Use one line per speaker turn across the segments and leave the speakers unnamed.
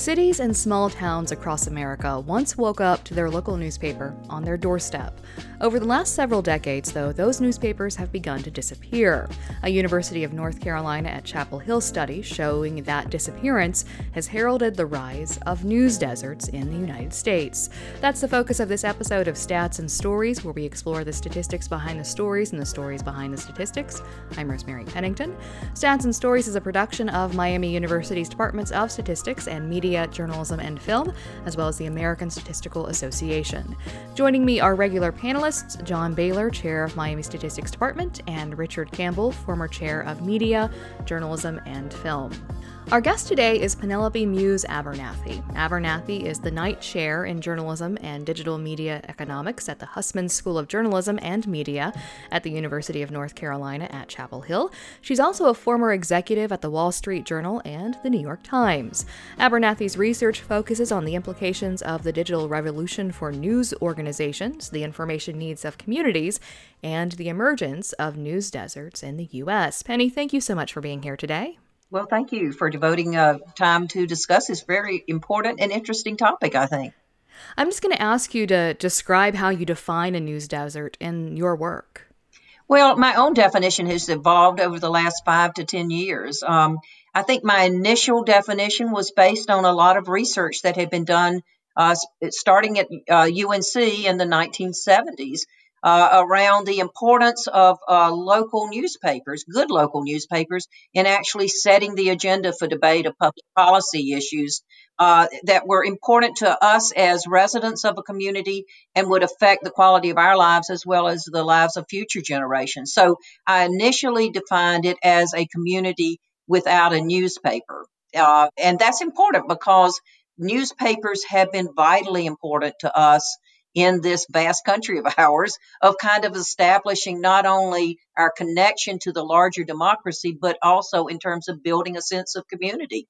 Cities and small towns across America once woke up to their local newspaper on their doorstep. Over the last several decades, though, those newspapers have begun to disappear. A University of North Carolina at Chapel Hill study showing that disappearance has heralded the rise of news deserts in the United States. That's the focus of this episode of Stats and Stories, where we explore the statistics behind the stories and the stories behind the statistics. I'm Rosemary Pennington. Stats and Stories is a production of Miami University's Departments of Statistics and Media, Journalism, and Film, as well as the American Statistical Association. Joining me are regular panelists panelists John Bailer, chair of Miami Statistics Department, and Richard Campbell, former chair of Media, Journalism, and Film. Our guest today is Penelope Muse Abernathy. Abernathy is the Knight Chair in Journalism and Digital Media Economics at the Hussman School of Journalism and Media at the University of North Carolina at Chapel Hill. She's also a former executive at the Wall Street Journal and the New York Times. Abernathy's research focuses on the implications of the digital revolution for news organizations, the information needs of communities, and the emergence of news deserts in the U.S. Penny, thank you so much for being here today.
Well, thank you for devoting uh, time to discuss this very important and interesting topic, I think.
I'm just going to ask you to describe how you define a news desert in your work.
Well, my own definition has evolved over the last five to 10 years. Um, I think my initial definition was based on a lot of research that had been done uh, starting at uh, UNC in the 1970s uh, around the importance of uh, local newspapers, good local newspapers, in actually setting the agenda for debate of public policy issues uh, that were important to us as residents of a community and would affect the quality of our lives as well as the lives of future generations. So I initially defined it as a community without a newspaper. Uh, and that's important because newspapers have been vitally important to us in this vast country of ours of kind of establishing not only our connection to the larger democracy, but also in terms of building a sense of community.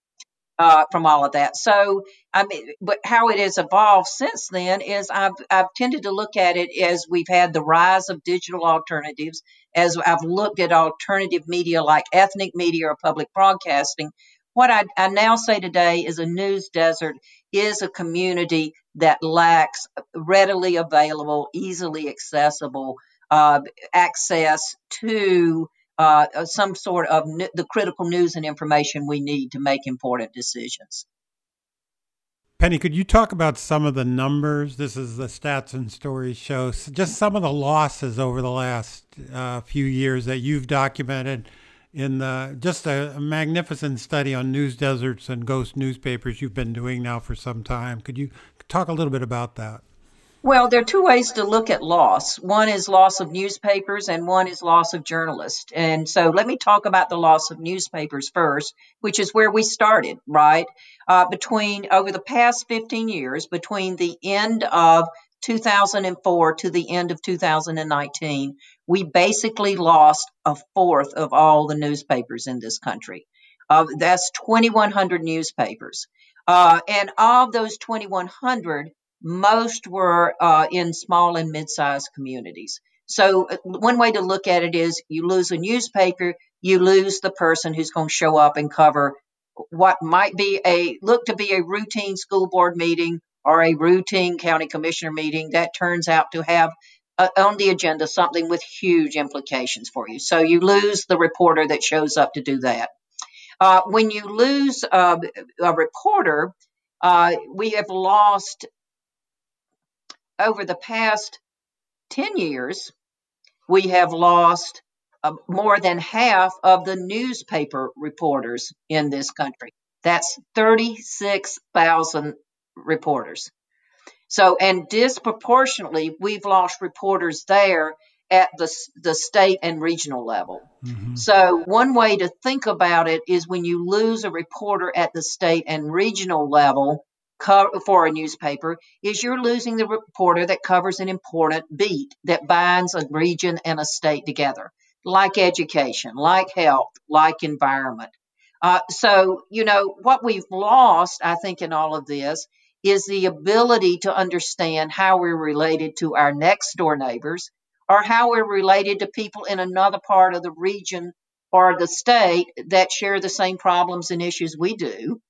Uh, from all of that. So, I mean, but how it has evolved since then is I've, I've tended to look at it as we've had the rise of digital alternatives, as I've looked at alternative media like ethnic media or public broadcasting. What I, I now say today is a news desert is a community that lacks readily available, easily accessible uh, access to uh, some sort of the critical news and information we need to make important decisions.
Penny, could you talk about some of the numbers? This is the Stats and Stories show. Just some of the losses over the last uh, few years that you've documented in the, just a, magnificent study on news deserts and ghost newspapers you've been doing now for some time. Could you talk a little bit about that?
Well, there are two ways to look at loss. One is loss of newspapers, and one is loss of journalists. And so let me talk about the loss of newspapers first, which is where we started, right? Uh, between over the past 15 years, between the end of 2004 to the end of 2019, we basically lost a fourth of all the newspapers in this country. Uh, that's 2,100 newspapers. Uh, and of those 2,100, most were uh, in small and mid sized communities. So, uh, one way to look at it is you lose a newspaper, you lose the person who's going to show up and cover what might be a look to be a routine school board meeting or a routine county commissioner meeting that turns out to have uh, on the agenda something with huge implications for you. So you lose the reporter that shows up to do that. Uh, when you lose uh, a reporter, uh, we have lost over the past 10 years, we have lost uh, more than half of the newspaper reporters in this country. That's 36,000 reporters. So, and disproportionately, we've lost reporters there at the, the state and regional level. Mm-hmm. So, one way to think about it is when you lose a reporter at the state and regional level co- for a newspaper, is you're losing the reporter that covers an important beat that binds a region and a state together, like education, like health, like environment. Uh, so, you know, what we've lost, I think, in all of this is the ability to understand how we're related to our next door neighbors or how we're related to people in another part of the region or the state that share the same problems and issues we do.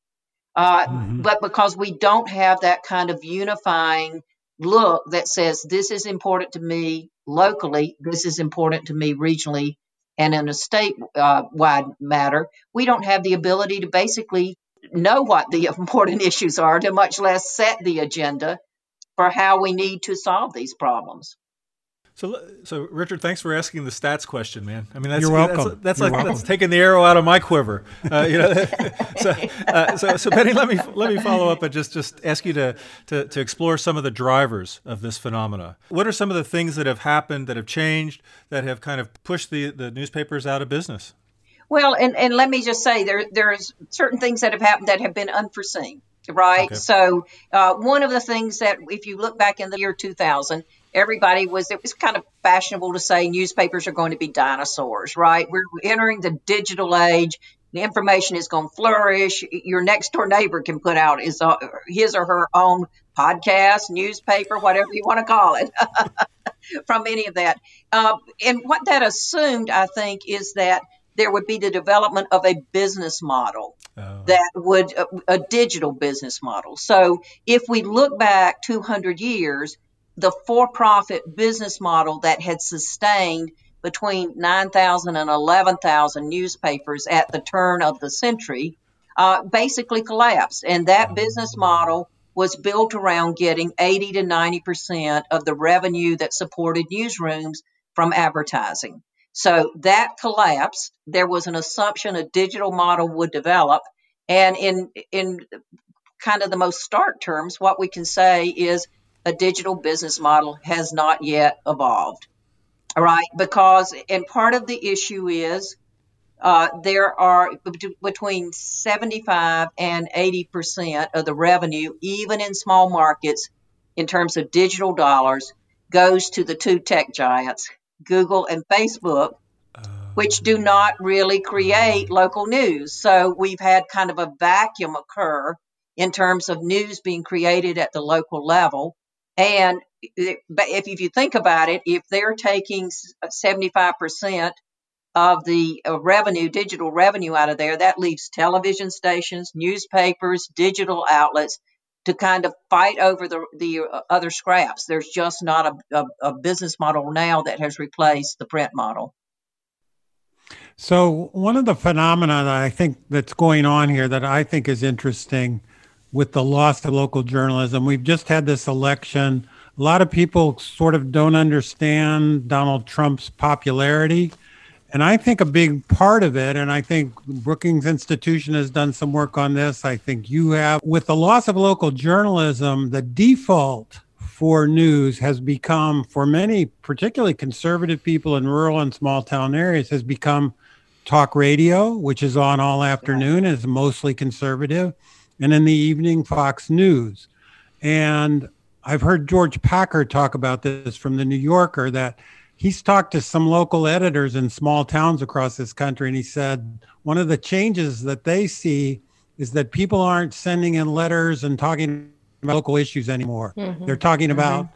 Uh, mm-hmm. But because we don't have that kind of unifying look that says this is important to me locally, this is important to me regionally, and in a state uh, wide matter, we don't have the ability to basically know what the important issues are, to much less set the agenda for how we need to solve these problems.
So, so Richard, thanks for asking the stats question, man. I mean, that's
You're welcome.
That's, that's
You're
like
welcome.
that's taking the arrow out of my quiver. Uh, you know, so, uh, so, so Penny, let me let me follow up and just just ask you to, to to explore some of the drivers of this phenomena. What are some of the things that have happened, that have changed, that have kind of pushed the the newspapers out of business?
Well, and, and let me just say there there's certain things that have happened that have been unforeseen, right? Okay. So uh, one of the things that if you look back in the year 2000, everybody was it was kind of fashionable to say newspapers are going to be dinosaurs, right? We're entering the digital age. The information is going to flourish. Your next door neighbor can put out his, uh, his or her own podcast, newspaper, whatever you want to call it, from any of that. Uh, and what that assumed, I think, is that there would be the development of a business model oh. that would a, a, digital business model. So if we look back 200 years, the for-profit business model that had sustained between 9,000 and 11,000 newspapers at the turn of the century uh, basically collapsed, and that business model was built around getting 80 to 90 percent of the revenue that supported newsrooms from advertising. So that collapsed. There was an assumption a digital model would develop. And in, in kind of the most stark terms, what we can say is a digital business model has not yet evolved. All right. Because, and part of the issue is uh, there are between 75 and 80 percent of the revenue, even in small markets, in terms of digital dollars, goes to the two tech giants, Google, and Facebook, which do um, not really create um, local news. So we've had kind of a vacuum occur in terms of news being created at the local level. And if, if you think about it, if they're taking 75% uh, of the uh, revenue, digital revenue out of there, that leaves television stations, newspapers, digital outlets to kind of fight over the the other scraps. There's just not a, a, a business model now that has replaced the print model.
So one of the phenomena that I think that's going on here that I think is interesting with the loss of local journalism, we've just had this election. A lot of people sort of don't understand Donald Trump's popularity. And I think a big part of it, and I think Brookings Institution has done some work on this. I think you have. With the loss of local journalism, the default for news has become, for many, particularly conservative people in rural and small town areas, has become talk radio, which is on all afternoon is mostly conservative, and in the evening, Fox News. And I've heard George Packer talk about this from the New Yorker that he's talked to some local editors in small towns across this country, and he said one of the changes that they see is that people aren't sending in letters and talking about local issues anymore. Mm-hmm. They're talking mm-hmm. about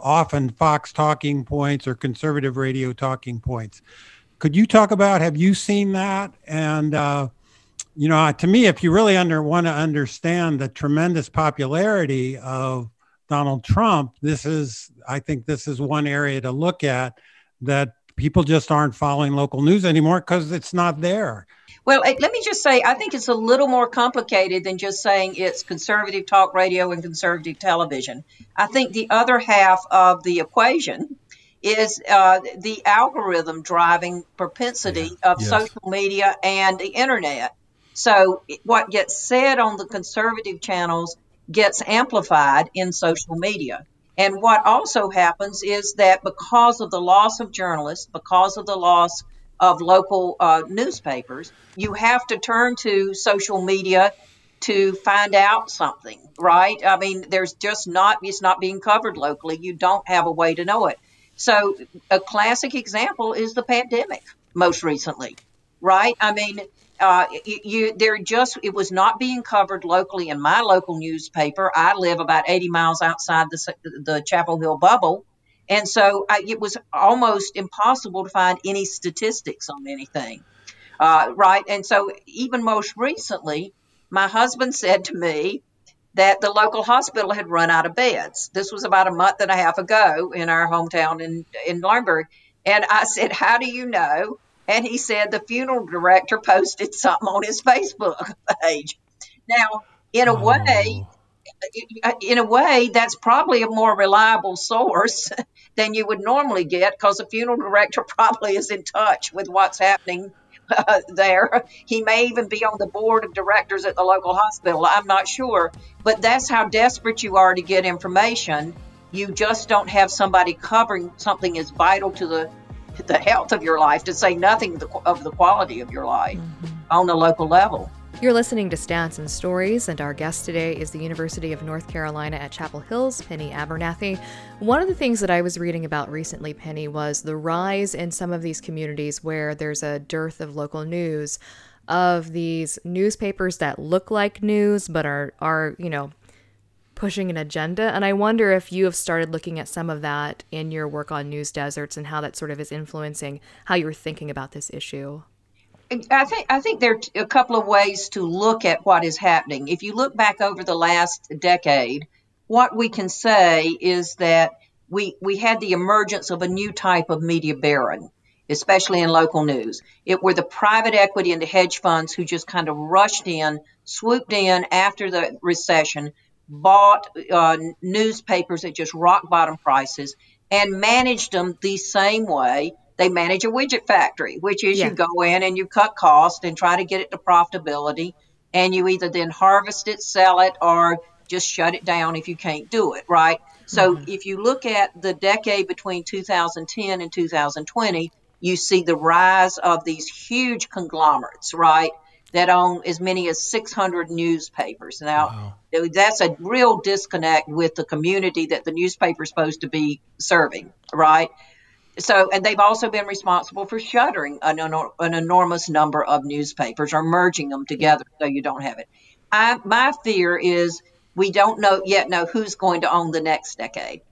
often Fox talking points or conservative radio talking points. Could you talk about have you seen that? And uh, you know, to me, if you really under want to understand the tremendous popularity of Donald Trump, this is, I think, this is one area to look at that people just aren't following local news anymore because it's not there.
Well, let me just say, I think it's a little more complicated than just saying it's conservative talk radio and conservative television. I think the other half of the equation is uh, the algorithm driving propensity yeah. of yes. social media and the internet. So, what gets said on the conservative channels gets amplified in social media. And what also happens is that because of the loss of journalists, because of the loss of local uh, newspapers, you have to turn to social media to find out something, right? I mean, there's just not, it's not being covered locally. You don't have a way to know it. So, a classic example is the pandemic most recently, right? I mean, uh, you, there just it was not being covered locally in my local newspaper. I live about 80 miles outside the the Chapel Hill bubble, and so I, it was almost impossible to find any statistics on anything, uh, right? And so even most recently, my husband said to me that the local hospital had run out of beds. This was about a month and a half ago in our hometown in, in Laurinburg. And I said, How do you know? And he said the funeral director posted something on his Facebook page. Now, in a oh. way, in a way, that's probably a more reliable source than you would normally get because the funeral director probably is in touch with what's happening uh, there. He may even be on the board of directors at the local hospital. I'm not sure. But that's how desperate you are to get information. You just don't have somebody covering something as vital to the the health of your life, to say nothing of the quality of your life mm-hmm. on the local level.
You're listening to Stats and Stories, and our guest today is the University of North Carolina at Chapel Hills, Penny Abernathy. One of the things that I was reading about recently, Penny, was the rise in some of these communities where there's a dearth of local news, of these newspapers that look like news but are, are you know, pushing an agenda. And I wonder if you have started looking at some of that in your work on news deserts and how that sort of is influencing how you're thinking about this issue.
I think I think there are a couple of ways to look at what is happening. If you look back over the last decade, what we can say is that we we had the emergence of a new type of media baron, especially in local news. It were the private equity and the hedge funds who just kind of rushed in, swooped in after the recession, bought uh, newspapers at just rock bottom prices, and managed them the same way they manage a widget factory, which is yeah. you go in and you cut cost and try to get it to profitability, and you either then harvest it, sell it, or just shut it down if you can't do it, right? So mm-hmm. if you look at the decade between 2010 and 2020, you see the rise of these huge conglomerates, right? That own as many as 600 newspapers. Now, wow. that's a real disconnect with the community that the newspaper is supposed to be serving, right? so and they've also been responsible for shuttering an, an enormous number of newspapers or merging them together so you don't have it. I, my fear is we don't know yet know who's going to own the next decade,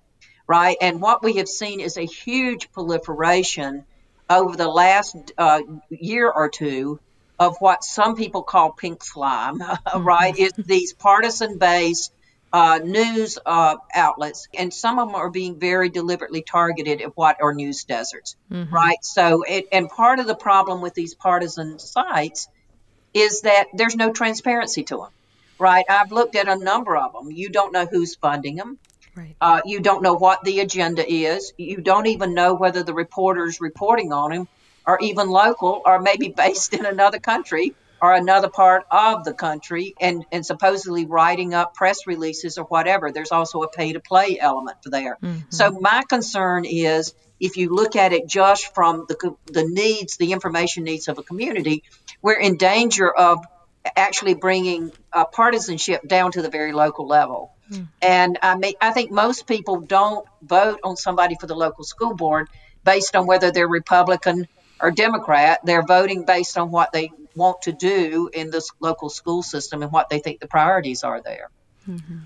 right? And what we have seen is a huge proliferation over the last uh, year or two of what some people call pink slime, right? Mm-hmm. It's these partisan based uh, news uh, outlets, and some of them are being very deliberately targeted at what are news deserts, mm-hmm. right? So, it, and part of the problem with these partisan sites is that there's no transparency to them, right? I've looked at a number of them. You don't know who's funding them. Right. Uh, you don't know what the agenda is. You don't even know whether the reporters reporting on them are even local or maybe based in another country or another part of the country and, and supposedly writing up press releases or whatever. There's also a pay to play element for there. Mm-hmm. So my concern is if you look at it just from the, the needs, the information needs of a community, we're in danger of actually bringing uh, partisanship down to the very local level. Mm. And I mean, I think most people don't vote on somebody for the local school board based on whether they're Republican or Democrat. They're voting based on what they want to do in this local school system and what they think the priorities are there.
Mm-hmm.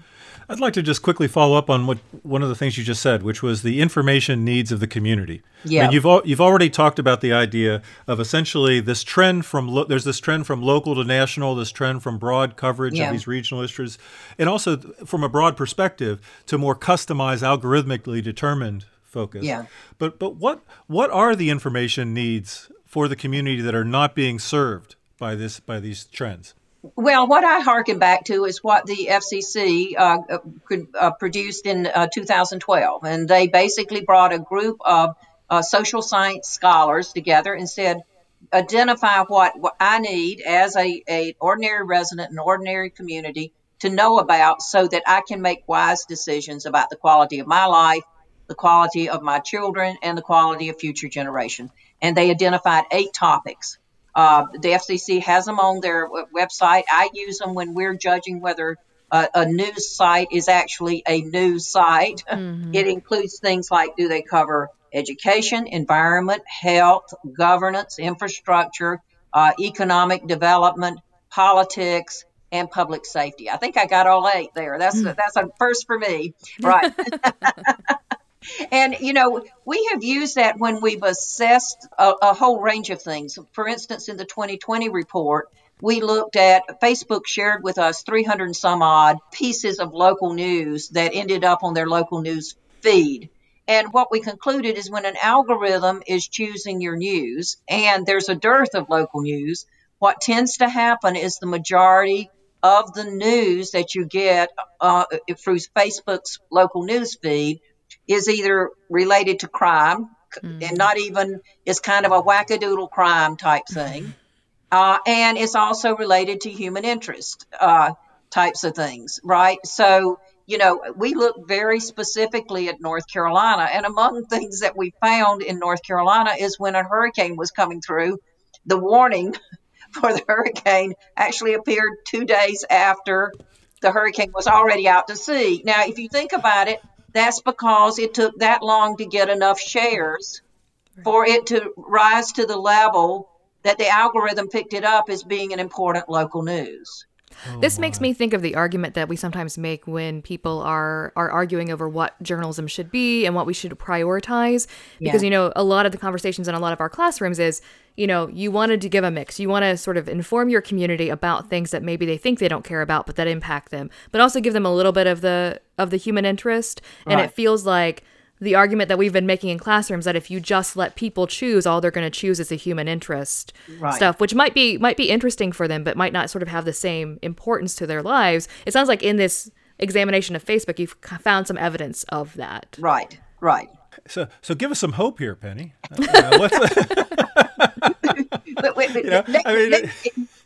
I'd like to just quickly follow up on what one of the things you just said, which was the information needs of the community. Yeah, I mean, you've al- you've already talked about the idea of essentially this trend from lo- there's this trend from local to national, this trend from broad coverage yeah. of these regional issues, and also from a broad perspective to more customized, algorithmically determined focus.
Yeah.
But but what what are the information needs for the community that are not being served by this by these trends?
Well, what I harken back to is what the FCC uh, uh, produced in uh, 2012, and they basically brought a group of uh, social science scholars together and said, identify what, what I need as a, a ordinary resident, an ordinary community to know about, so that I can make wise decisions about the quality of my life, the quality of my children, and the quality of future generations. And they identified eight topics uh, the FCC has them on their website. I use them when we're judging whether a, a news site is actually a news site. Mm-hmm. It includes things like do they cover education, environment, health, governance, infrastructure, uh, economic development, politics, and public safety. I think I got all eight there. That's mm. that's a first for me, right? And, you know, we have used that when we've assessed a, a, whole range of things. For instance, in the 2020 report, we looked at Facebook shared with us 300 and some odd pieces of local news that ended up on their local news feed. And what we concluded is when an algorithm is choosing your news and there's a dearth of local news, what tends to happen is the majority of the news that you get uh, through Facebook's local news feed is either related to crime mm. and not even is kind of a wackadoodle crime type thing. Uh, and it's also related to human interest uh, types of things, right? So, you know, we look very specifically at North Carolina, and among things that we found in North Carolina is when a hurricane was coming through, the warning for the hurricane actually appeared two days after the hurricane was already out to sea. Now, if you think about it, that's because it took that long to get enough shares for it to rise to the level that the algorithm picked it up as being an important local news.
Oh this makes me think of the argument that we sometimes make when people are are arguing over what journalism should be and what we should prioritize because yeah. you know a lot of the conversations in a lot of our classrooms is you know you wanted to give a mix you want to sort of inform your community about things that maybe they think they don't care about but that impact them but also give them a little bit of the of the human interest and right. it feels like the argument that we've been making in classrooms that if you just let people choose, all they're going to choose is a human interest right. stuff, which might be might be interesting for them, but might not sort of have the same importance to their lives. It sounds like in this examination of Facebook, you've found some evidence of that.
Right. Right.
So, so give us some hope here, Penny. Uh, what's
wait, wait, wait, let, I mean,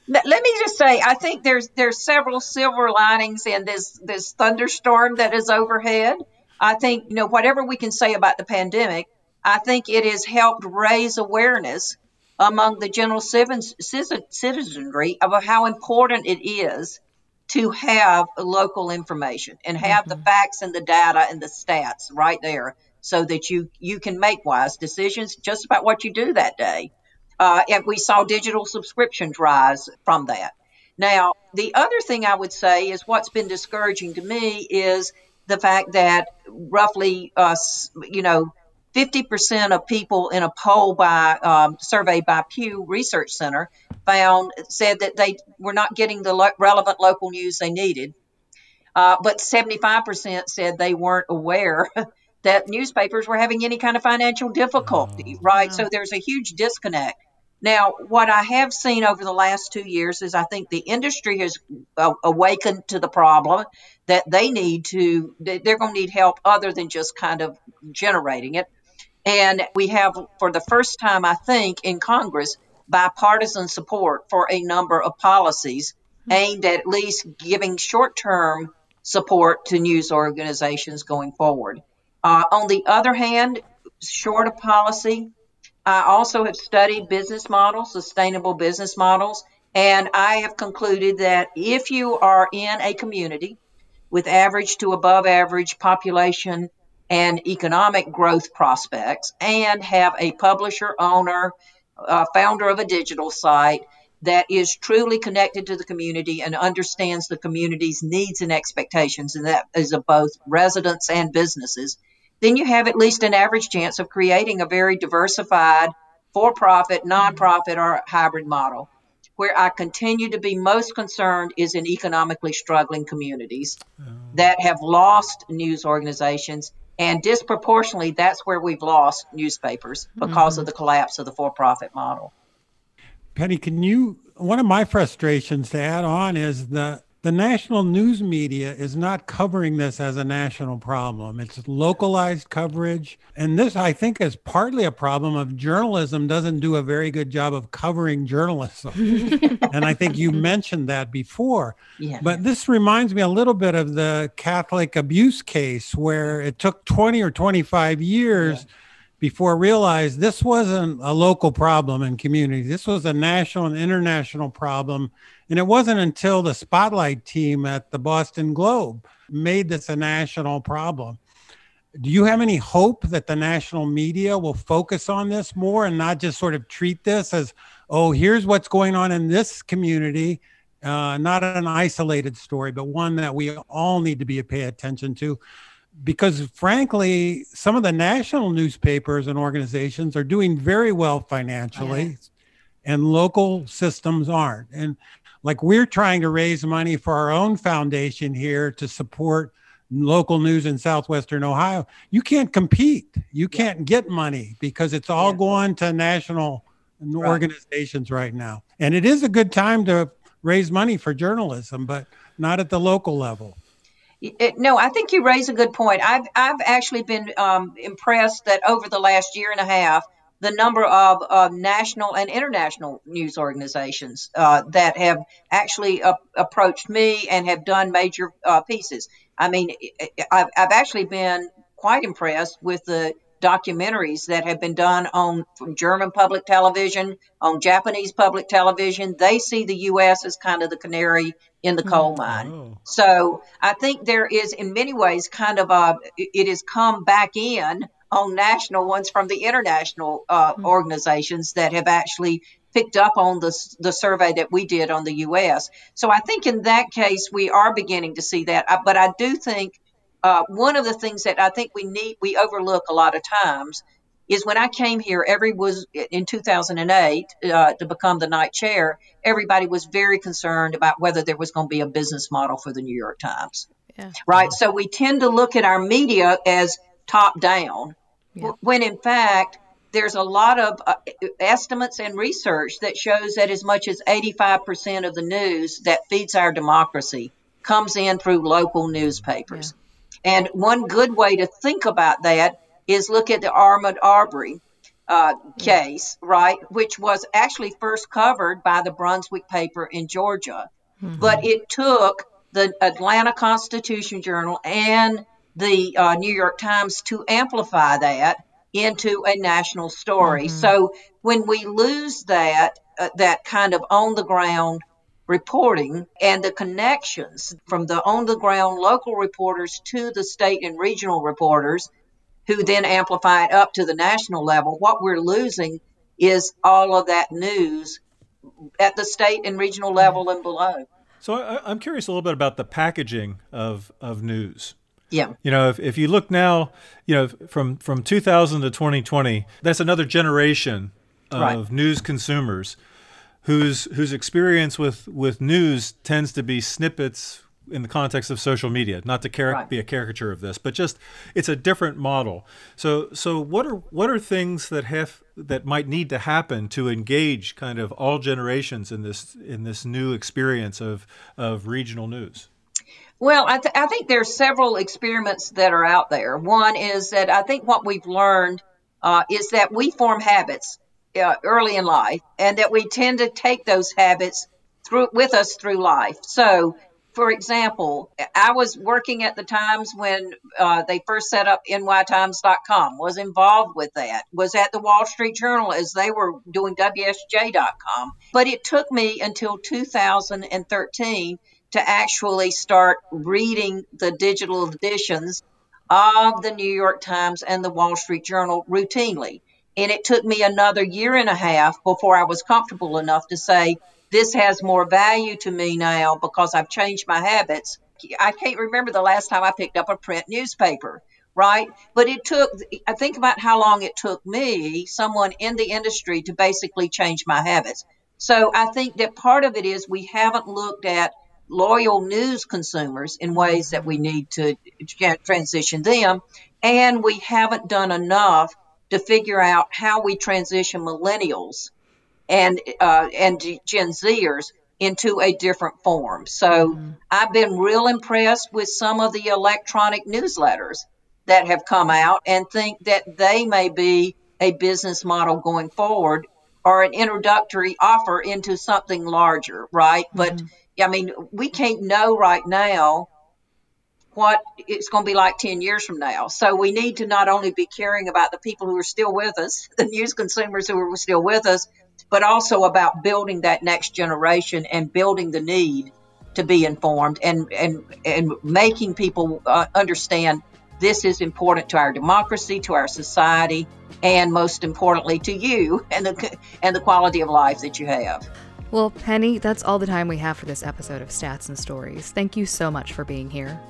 let, let, me just say, I think there's there's several silver linings in this this thunderstorm that is overhead. I think, you know, whatever we can say about the pandemic, I think it has helped raise awareness among the general citizenry of how important it is to have local information and have mm-hmm. the facts and the data and the stats right there so that you you can make wise decisions just about what you do that day. Uh, and we saw digital subscriptions rise from that. Now, the other thing I would say is what's been discouraging to me is the fact that roughly, uh, you know, 50% of people in a poll by um, survey by Pew Research Center found said that they were not getting the lo- relevant local news they needed. Uh, but 75% said they weren't aware that newspapers were having any kind of financial difficulty, oh. right? So there's a huge disconnect. Now, what I have seen over the last two years is I think the industry has uh, awakened to the problem that they need to, they're going to need help other than just kind of generating it. And we have, for the first time, I think, in Congress, bipartisan support for a number of policies aimed at, at least giving short term support to news organizations going forward. Uh, on the other hand, short of policy, I also have studied business models, sustainable business models, and I have concluded that if you are in a community with average to above average population and economic growth prospects and have a publisher, owner, uh, founder of a digital site that is truly connected to the community and understands the community's needs and expectations, and that is of both residents and businesses, then you have at least an average chance of creating a very diversified for profit, nonprofit, or hybrid model. Where I continue to be most concerned is in economically struggling communities that have lost news organizations. And disproportionately, that's where we've lost newspapers because mm-hmm. of the collapse of the for profit model.
Penny, can you? One of my frustrations to add on is the the national news media is not covering this as a national problem. It's localized coverage. And this, I think, is partly a problem of journalism doesn't do a very good job of covering journalism. and I think you mentioned that before. Yeah. But this reminds me a little bit of the Catholic abuse case where it took 20 or 25 years. Yeah before realized this wasn't a local problem in community. This was a national and international problem and it wasn't until the spotlight team at the Boston Globe made this a national problem. Do you have any hope that the national media will focus on this more and not just sort of treat this as, oh, here's what's going on in this community, uh, not an isolated story, but one that we all need to be pay attention to? Because frankly, some of the national newspapers and organizations are doing very well financially, and local systems aren't. And like we're trying to raise money for our own foundation here to support local news in southwestern Ohio. You can't compete. You can't get money because it's all yeah. going to national right. organizations right now. And it is a good time to raise money for journalism, but not at the local level.
It, no, I think you raise a good point. I've I've actually been um, impressed that over the last year and a half, the number of uh, national and international news organizations uh, that have actually uh, approached me and have done major uh, pieces. I mean, I've, I've actually been quite impressed with the documentaries that have been done on German public television, on Japanese public television. They see the U.S. as kind of the canary in the coal hmm. mine. Oh. So I think there is, in many ways, kind of a, it has come back in on national ones from the international uh, mm-hmm. organizations that have actually picked up on the, the survey that we did on the U.S. So I think in that case, we are beginning to see that. But I do think uh, one of the things that I think we need, we overlook a lot of times is when I came here, every was in 2008 uh, to become the Knight chair. Everybody was very concerned about whether there was going to be a business model for the New York Times. Yeah. Right. So we tend to look at our media as top down, yeah. when in fact there's a lot of uh, estimates and research that shows that as much as 85% of the news that feeds our democracy comes in through local newspapers. Yeah. And one good way to think about that is look at the Ahmaud Arbery uh, case, yeah. right, which was actually first covered by the Brunswick paper in Georgia. Mm-hmm. But it took the Atlanta Constitution Journal and the uh, New York Times to amplify that into a national story. Mm-hmm. So when we lose that, uh, that kind of on the ground reporting and the connections from the on the ground local reporters to the state and regional reporters who then amplify it up to the national level, what we're losing is all of that news at the state and regional level and below.
So I, am curious a little bit about the packaging of, of news.
Yeah.
You know, if, if you look now, you know, from, from 2000 to 2020, that's another generation of right. news consumers whose whose experience with, with news tends to be snippets in the context of social media not to car- right. be a caricature of this but just it's a different model so so what are what are things that have that might need to happen to engage kind of all generations in this in this new experience of of regional news
well, I, th- I think several experiments that are out there. One is that I think what we've learned uh, is that we form habits uh, early in life, and that we tend to take those habits through with us through life. So, for example, I was working at the Times when uh, they first set up nytimes.com, was involved with that, was at the Wall Street Journal as they were doing WSJ.com. But it took me until 2013 to actually start reading the digital editions of the New York Times and the Wall Street Journal routinely. And it took me another year and a half before I was comfortable enough to say, this has more value to me now because I've changed my habits. I can't remember the last time I picked up a print newspaper, right? But it took, I think about how long it took me, someone in the industry, to basically change my habits. So I think that part of it is we haven't looked at loyal news consumers in ways that we need to transition them. And we haven't done enough to figure out how we transition millennials and uh, and Gen Zers into a different form. So mm-hmm. I've been real impressed with some of the electronic newsletters that have come out and think that they may be a business model going forward or an introductory offer into something larger, right? Mm-hmm. But I mean, we can't know right now what it's going to be like 10 years from now. So we need to not only be caring about the people who are still with us, the news consumers who are still with us, but also about building that next generation and building the need to be informed and, and, and making people uh, understand this is important to our democracy, to our society, and most importantly to you and the, and the quality of life that you have.
Well, Penny, that's all the time we have for this episode of Stats and Stories. Thank you so much for being here.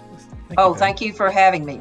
Thank oh, you, thank you for having me.